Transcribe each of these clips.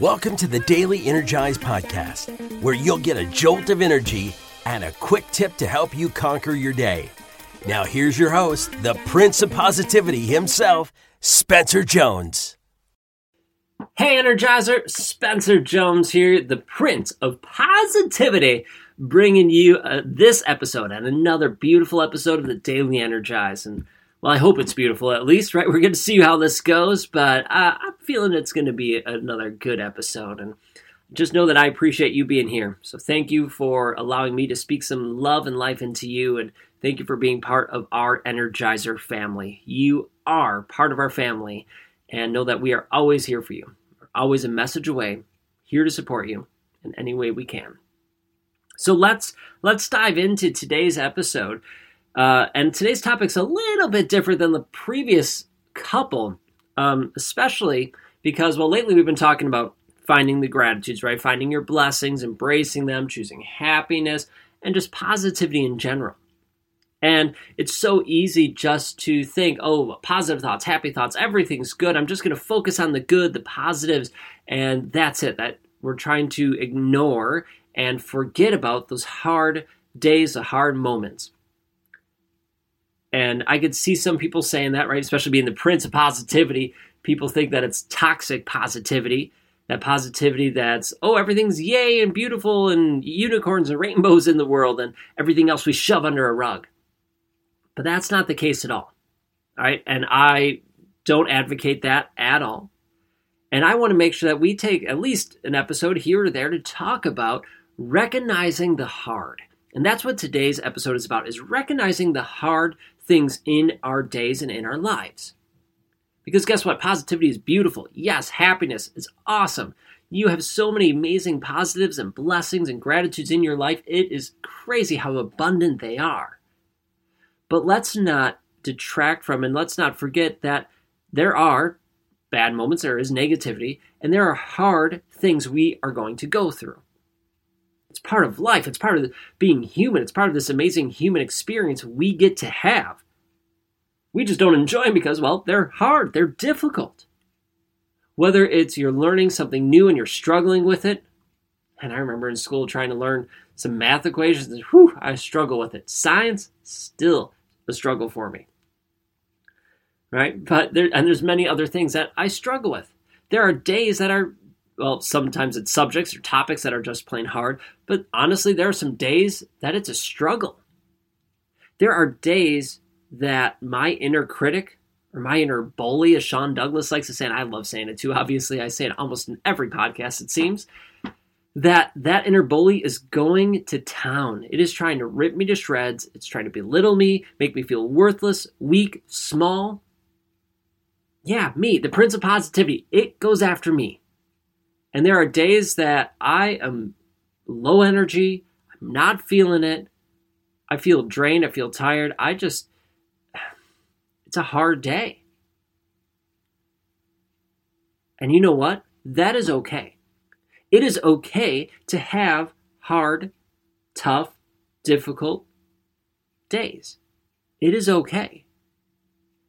Welcome to the Daily Energize Podcast, where you'll get a jolt of energy and a quick tip to help you conquer your day. Now, here's your host, the Prince of Positivity himself, Spencer Jones. Hey, Energizer, Spencer Jones here, the Prince of Positivity, bringing you uh, this episode and another beautiful episode of the Daily Energize. And well, I hope it's beautiful at least, right? We're going to see how this goes, but uh, I'm feeling it's going to be another good episode. And just know that I appreciate you being here. So thank you for allowing me to speak some love and life into you. And thank you for being part of our Energizer family. You are part of our family. And know that we are always here for you. We're always a message away, here to support you in any way we can. So let's let's dive into today's episode. Uh, and today's topic's a little bit different than the previous couple, um, especially because, well, lately we've been talking about finding the gratitudes, right? Finding your blessings, embracing them, choosing happiness, and just positivity in general. And it's so easy just to think, oh, positive thoughts, happy thoughts, everything's good. I'm just going to focus on the good, the positives, and that's it. That we're trying to ignore and forget about those hard days, the hard moments. And I could see some people saying that, right? Especially being the prince of positivity. People think that it's toxic positivity, that positivity that's, oh, everything's yay and beautiful and unicorns and rainbows in the world and everything else we shove under a rug. But that's not the case at all. All right. And I don't advocate that at all. And I want to make sure that we take at least an episode here or there to talk about recognizing the hard. And that's what today's episode is about is recognizing the hard things in our days and in our lives. Because guess what? Positivity is beautiful. Yes, happiness is awesome. You have so many amazing positives and blessings and gratitudes in your life. It is crazy how abundant they are. But let's not detract from and let's not forget that there are bad moments, there is negativity, and there are hard things we are going to go through. It's part of life. It's part of being human. It's part of this amazing human experience we get to have. We just don't enjoy them because, well, they're hard, they're difficult. Whether it's you're learning something new and you're struggling with it, and I remember in school trying to learn some math equations, and whew, I struggle with it. Science, still a struggle for me. Right? But there, and there's many other things that I struggle with. There are days that are well, sometimes it's subjects or topics that are just plain hard, but honestly, there are some days that it's a struggle. There are days that my inner critic or my inner bully, as Sean Douglas likes to say, and I love saying it too, obviously, I say it almost in every podcast, it seems, that that inner bully is going to town. It is trying to rip me to shreds. It's trying to belittle me, make me feel worthless, weak, small. Yeah, me, the Prince of Positivity, it goes after me. And there are days that I am low energy, I'm not feeling it. I feel drained, I feel tired. I just, it's a hard day. And you know what? That is okay. It is okay to have hard, tough, difficult days. It is okay.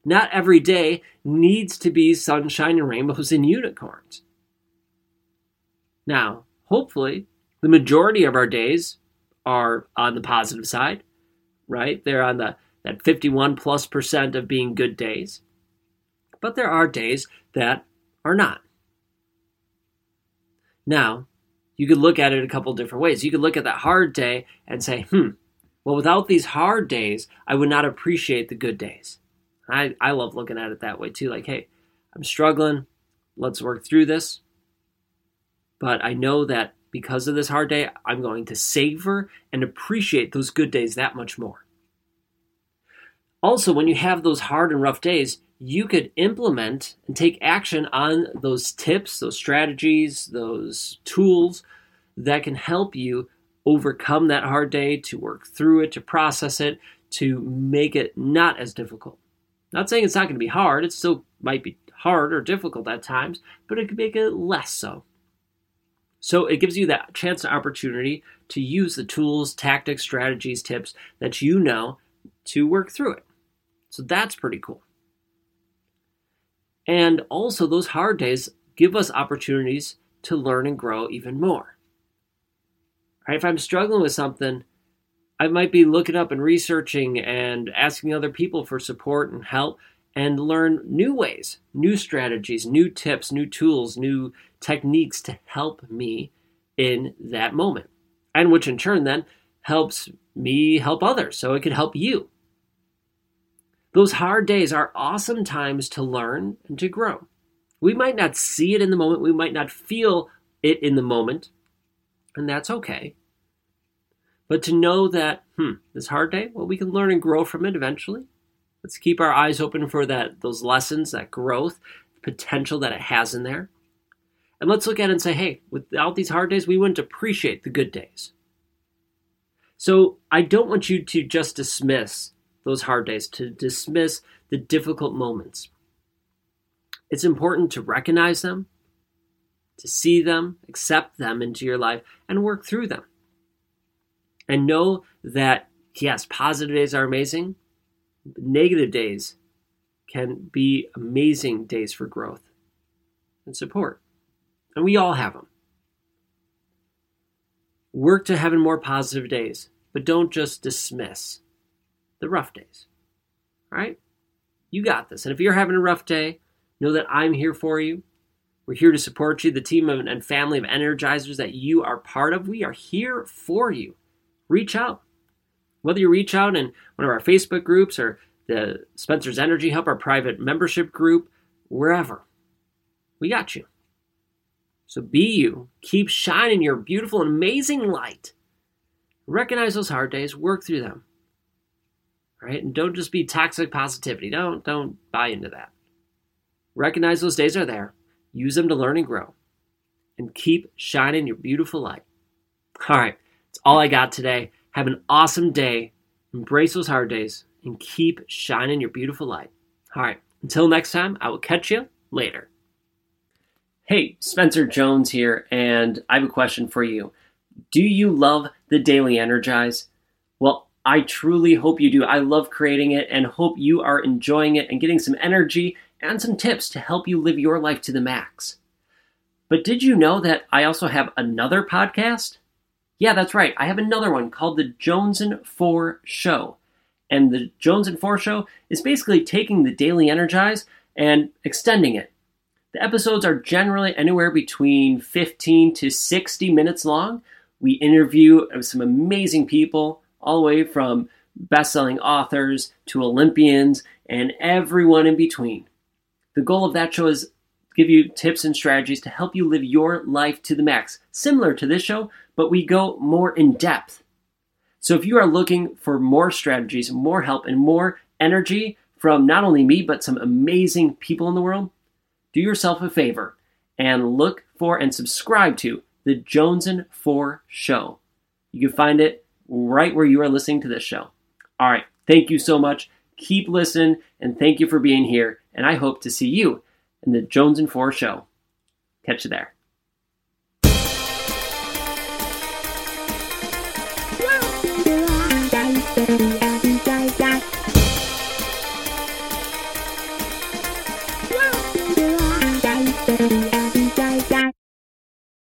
Not every day needs to be sunshine and rainbows and unicorns. Now, hopefully, the majority of our days are on the positive side, right? They're on the that 51 plus percent of being good days. But there are days that are not. Now, you could look at it a couple different ways. You could look at that hard day and say, hmm, well, without these hard days, I would not appreciate the good days. I, I love looking at it that way too. Like, hey, I'm struggling. Let's work through this. But I know that because of this hard day, I'm going to savor and appreciate those good days that much more. Also, when you have those hard and rough days, you could implement and take action on those tips, those strategies, those tools that can help you overcome that hard day, to work through it, to process it, to make it not as difficult. Not saying it's not going to be hard, it still might be hard or difficult at times, but it could make it less so. So it gives you that chance and opportunity to use the tools, tactics, strategies, tips that you know to work through it. So that's pretty cool. And also, those hard days give us opportunities to learn and grow even more. Right? If I'm struggling with something, I might be looking up and researching and asking other people for support and help and learn new ways, new strategies, new tips, new tools, new techniques to help me in that moment. And which in turn then helps me help others so it could help you. Those hard days are awesome times to learn and to grow. We might not see it in the moment, we might not feel it in the moment, and that's okay. But to know that, hmm, this hard day, well, we can learn and grow from it eventually. Let's keep our eyes open for that those lessons, that growth, potential that it has in there. And let's look at it and say, hey, without these hard days, we wouldn't appreciate the good days. So I don't want you to just dismiss those hard days, to dismiss the difficult moments. It's important to recognize them, to see them, accept them into your life, and work through them. And know that, yes, positive days are amazing, negative days can be amazing days for growth and support. And we all have them. Work to having more positive days, but don't just dismiss the rough days. All right? You got this. And if you're having a rough day, know that I'm here for you. We're here to support you. The team and family of energizers that you are part of, we are here for you. Reach out. Whether you reach out in one of our Facebook groups or the Spencer's Energy Hub, our private membership group, wherever, we got you. So be you. Keep shining your beautiful and amazing light. Recognize those hard days, work through them right? And don't just be toxic positivity. Don't don't buy into that. Recognize those days are there. Use them to learn and grow. And keep shining your beautiful light. All right, that's all I got today. Have an awesome day. Embrace those hard days and keep shining your beautiful light. All right, until next time, I will catch you later. Hey, Spencer Jones here, and I have a question for you. Do you love the Daily Energize? Well, I truly hope you do. I love creating it and hope you are enjoying it and getting some energy and some tips to help you live your life to the max. But did you know that I also have another podcast? Yeah, that's right. I have another one called The Jones and 4 Show. And The Jones and 4 Show is basically taking the Daily Energize and extending it. The episodes are generally anywhere between 15 to 60 minutes long. We interview some amazing people all the way from best-selling authors to Olympians and everyone in between. The goal of that show is give you tips and strategies to help you live your life to the max, similar to this show, but we go more in depth. So if you are looking for more strategies, more help, and more energy from not only me, but some amazing people in the world, do yourself a favor and look for and subscribe to the Jones and 4 Show. You can find it right where you are listening to this show. All right, thank you so much. Keep listening, and thank you for being here. And I hope to see you in the Jones and Four show. Catch you there. Thank you.